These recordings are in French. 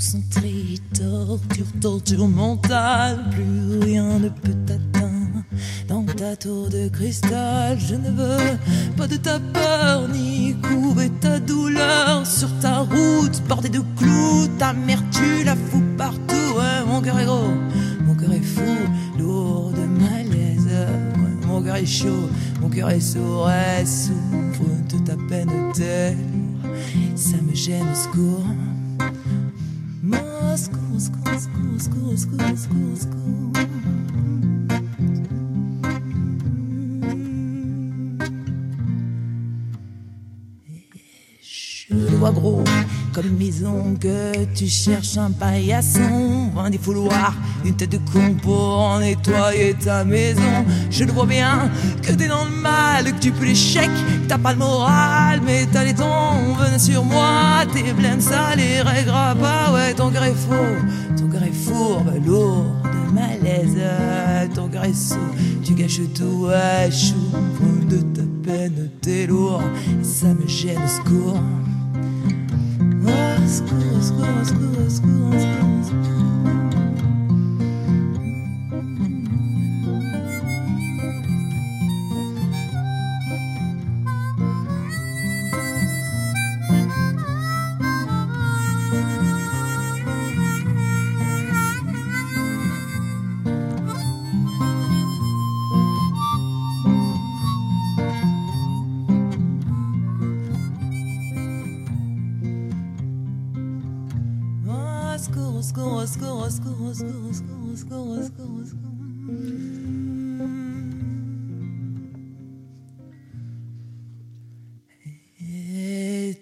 tout centré, torture, torture mentale, plus rien ne peut t'atteindre. Dans ta tour de cristal, je ne veux pas de ta peur, ni couver ta douleur sur ta route, bordée de clous, ta mère tu la fous partout, mon cœur est gros, mon cœur est fou, lourd de malaise, mon cœur est chaud, mon cœur est sourd, souffre de ta peine telle, ça me gêne au secours. Je vois gros comme maison que tu cherches un paillasson, un défouloir, une tête de con pour nettoyer ta maison. Je le vois bien que t'es dans le mal, que tu peux l'échec, que t'as pas le moral, mais t'as les tons, venez sur moi, tes blêmes sales et règles pas, ouais, ton faux, ton est fourbe, lourd de malaise, ton sourd, tu gâches tout, ouais, chou, de ta peine, t'es lourd, ça me gêne, au secours. school, school, school, school.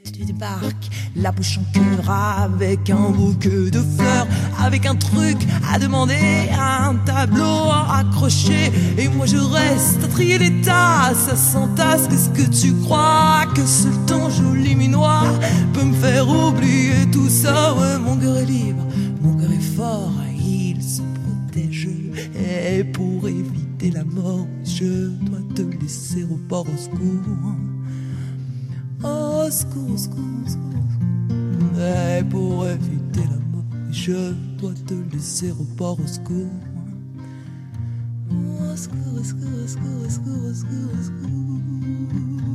Tu débarques, la bouche en cœur avec un bouquet de fleurs, avec un truc à demander, un tableau à accrocher. Et moi je reste à trier les tasses, à s'entasse. Qu'est-ce que tu crois que seul ton la mort, je dois te laisser au bord au secours. Au secours, au secours, au secours. Et pour éviter la mort, je dois te laisser au secours. Au secours, au secours, au secours, au secours, au secours, au secours.